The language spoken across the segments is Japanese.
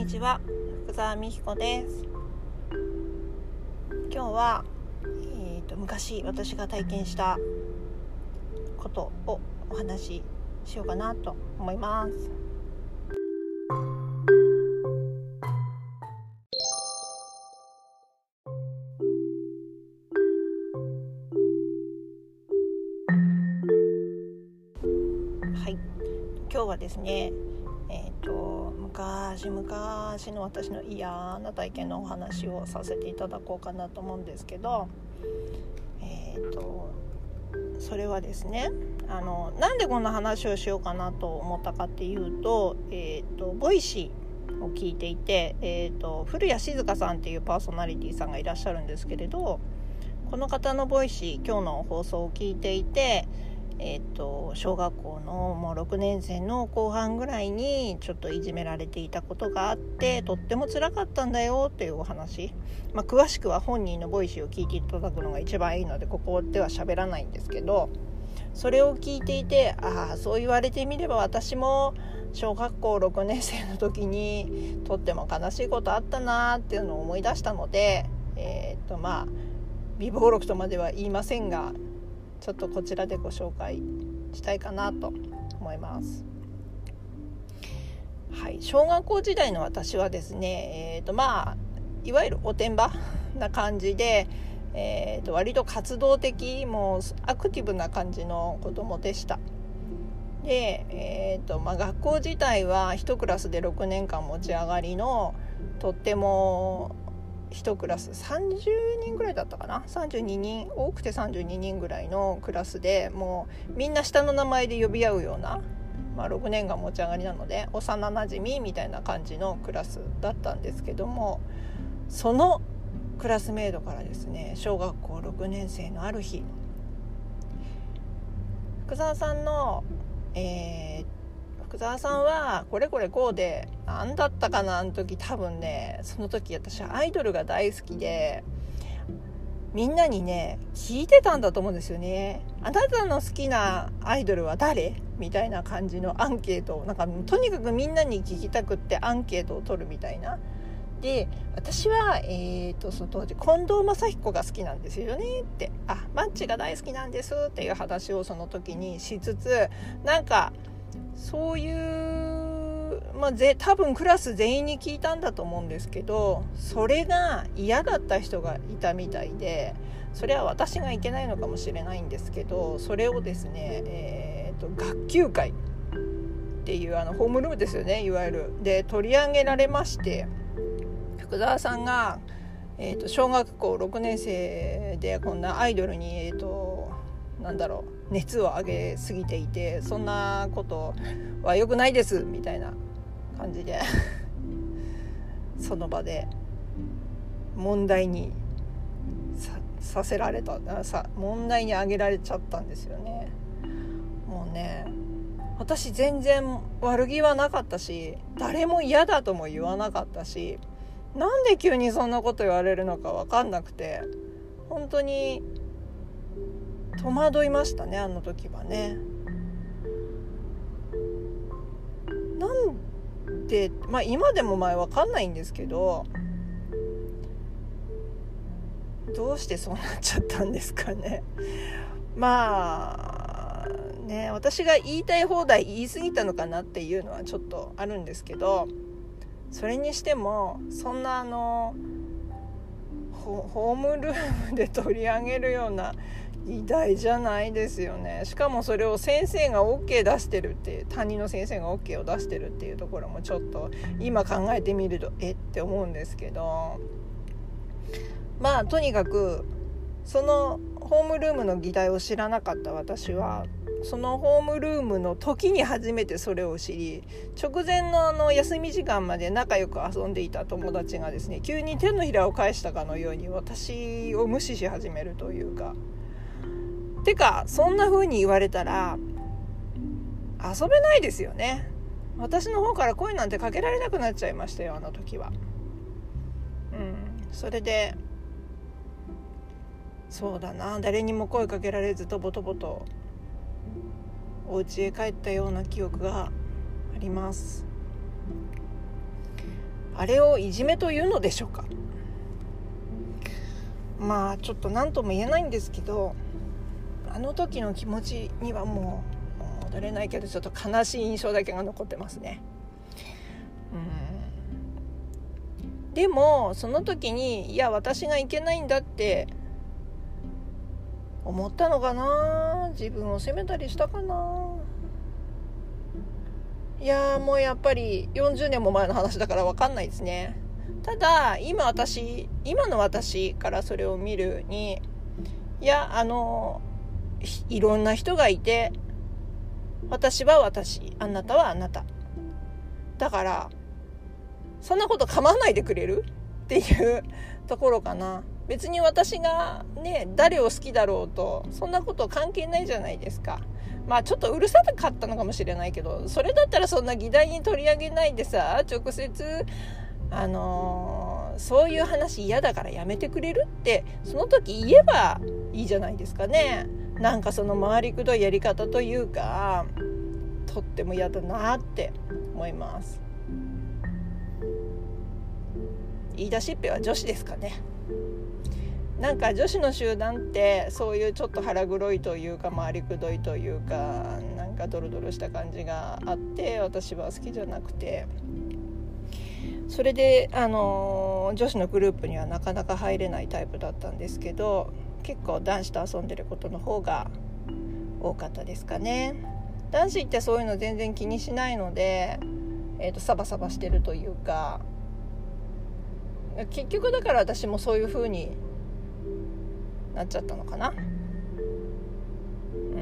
にちは。福沢美彦です。今日は、えーと、昔私が体験したことをお話ししようかなと思います。はい。今日はですねえっ、ー、と昔昔の私の嫌な体験のお話をさせていただこうかなと思うんですけどえっ、ー、とそれはですねあのなんでこんな話をしようかなと思ったかっていうと,、えーと、 Voicy を聞いていて、えーと古谷静香さんっていうパーソナリティーさんがいらっしゃるんですけれどこの方の Voicy 今日の放送を聞いていてえーと、小学校のもう6年生の後半ぐらいにちょっといじめられていたことがあってとってもつらかったんだよっていうお話、まあ、詳しくは本人のボイスを聞いていただくのが一番いいのでここでは喋らないんですけどそれを聞いていてああそう言われてみれば私も小学校6年生の時にとっても悲しいことあったなっていうのを思い出したのでえっ、ー、とまあ微暴録とまでは言いませんがちょっとこちらでご紹介したいかなと思います。はい、小学校時代の私はですね、えーとまあ、いわゆるおてんばな感じで、えーと、割と活動的もうアクティブな感じの子供でした。で、えーとまあ、学校自体は1クラスで6年間持ち上がりのとっても1クラス。30人ぐらいだったかな？32人。多くて32人ぐらいのクラスでもうみんな下の名前で呼び合うような、まあ、6年が持ち上がりなので幼なじみみたいな感じのクラスだったんですけどもそのクラスメートからですね小学校6年生のある日福沢さんの、えー福沢さんはこれこれこうで何だったかなあの時多分ねその時私アイドルが大好きでみんなにね聞いてたんだと思うんですよね。あなたの好きなアイドルは誰？みたいな感じのアンケートをなんかとにかくみんなに聞きたくってアンケートを取るみたいな。で私は、えーと、その当時近藤正彦が好きなんですよねってあマッチが大好きなんですっていう話をその時にしつつなんかそういうまあぜ多分クラス全員に聞いたんだと思うんですけどそれが嫌だった人がいたみたいでそれは私がいけないのかもしれないんですけどそれをですね、えーと、学級会っていうあのホームルームですよねいわゆる。で取り上げられまして福沢さんが、えーと、小学校6年生でこんなアイドルに、えーとなんだろう熱を上げすぎていてそんなことは良くないですみたいな感じで その場で問題にさせられたさ問題に挙げられちゃったんですよね。もうね私全然悪気はなかったし誰も嫌だとも言わなかったしなんで急にそんなこと言われるのか分かんなくて本当に戸惑いましたねあの時はね。なんでまあ今でも前わかんないんですけどどうしてそうなっちゃったんですかね。まあね私が言いたい放題言い過ぎたのかなっていうのはちょっとあるんですけどそれにしてもそんなあのホームルームで取り上げるような偉大じゃないですよね。しかもそれを先生が OK 出してるっていう担任の先生が OK を出してるっていうところもちょっと今考えてみるとえ？って思うんですけど。まあとにかくそのホームルームの議題を知らなかった私はそのホームルームの時に初めてそれを知り直前のあの休み時間まで仲良く遊んでいた友達がですね急に手のひらを返したかのように私を無視し始めるというかてかそんな風に言われたら遊べないですよね。私の方から声なんてかけられなくなっちゃいましたよあの時は。うん。それでそうだな。誰にも声かけられずとぼとぼとお家へ帰ったような記憶があります。あれをいじめというのでしょうか。まあちょっと何とも言えないんですけどあの時の気持ちにはもう戻れないけどちょっと悲しい印象だけが残ってますね。うん。でもその時にいや私がいけないんだって思ったのかな？自分を責めたりしたかな？いやもうやっぱり40年も前の話だから分かんないですね。ただ今私今の私からそれを見るにいやあのいろんな人がいて私は私あなたはあなた。だからそんなこと構わないでくれる？っていうところかな。別に私がね誰を好きだろうとそんなこと関係ないじゃないですか。まあちょっとうるさかったのかもしれないけどそれだったらそんな議題に取り上げないでさ直接あのー、そういう話嫌だからやめてくれるってその時言えばいいじゃないですかね。なんかその回りくどいやり方というかとっても嫌だなって思います。言い出しっぺは女子ですかね。なんか女子の集団ってそういうちょっと腹黒いというか回りくどいというかなんかドロドロした感じがあって私は好きじゃなくて。それであの女子のグループにはなかなか入れないタイプだったんですけど結構男子と遊んでることの方が多かったですかね。男子ってそういうの全然気にしないので、えーと、サバサバしてるというか結局だから私もそういう風になっちゃったのかな。う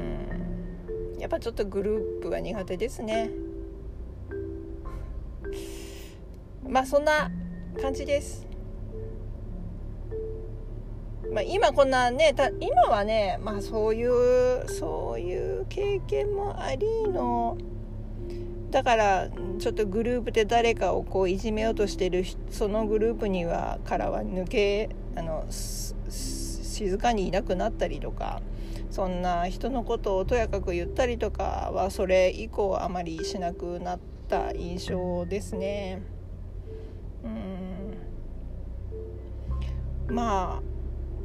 ん。やっぱちょっとグループが苦手ですね。まあそんな感じです。まあ、今こんなね今はね、まあ、そういうそういう経験もありのだからちょっとグループで誰かをこういじめようとしてるそのグループにはからは抜けあの静かにいなくなったりとかそんな人のことをとやかく言ったりとかはそれ以降あまりしなくなった印象ですね。うんまあ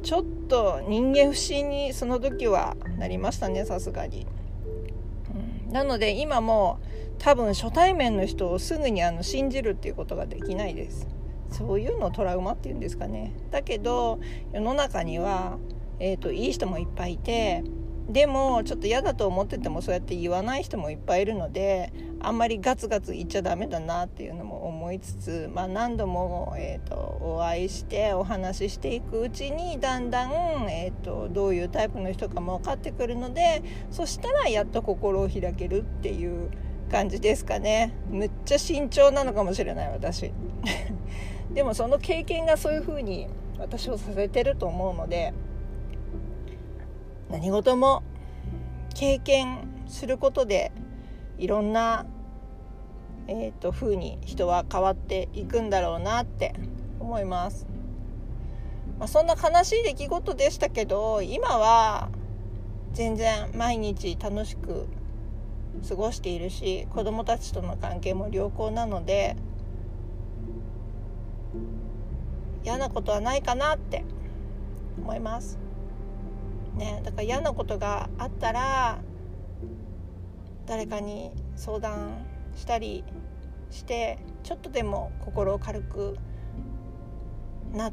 ちょっと人間不信にその時はなりましたねさすがに、うん、なので今も多分初対面の人をすぐにあの信じるっていうことができないです。そういうのトラウマっていうんですかね。だけど世の中には、えーと、いい人もいっぱいいてでもちょっと嫌だと思っててもそうやって言わない人もいっぱいいるのであんまりガツガツ言っちゃダメだなっていうのも思いつつ、まあ、何度も、えーと、お会いしてお話ししていくうちにだんだん、えーと、どういうタイプの人かも分かってくるのでそしたらやっと心を開けるっていう感じですかね。むっちゃ慎重なのかもしれない私。でもその経験がそういう風に私をさせてると思うので何事も経験することでいろんな、えーと、風に人は変わっていくんだろうなって思います。まあ、そんな悲しい出来事でしたけど今は全然毎日楽しく過ごしているし子供たちとの関係も良好なので嫌なことはないかなって思います。ね、だから嫌なことがあったら誰かに相談したりしてちょっとでも心を軽くな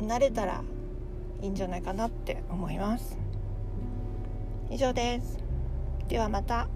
なれたらいいんじゃないかなって思います。以上です。ではまた。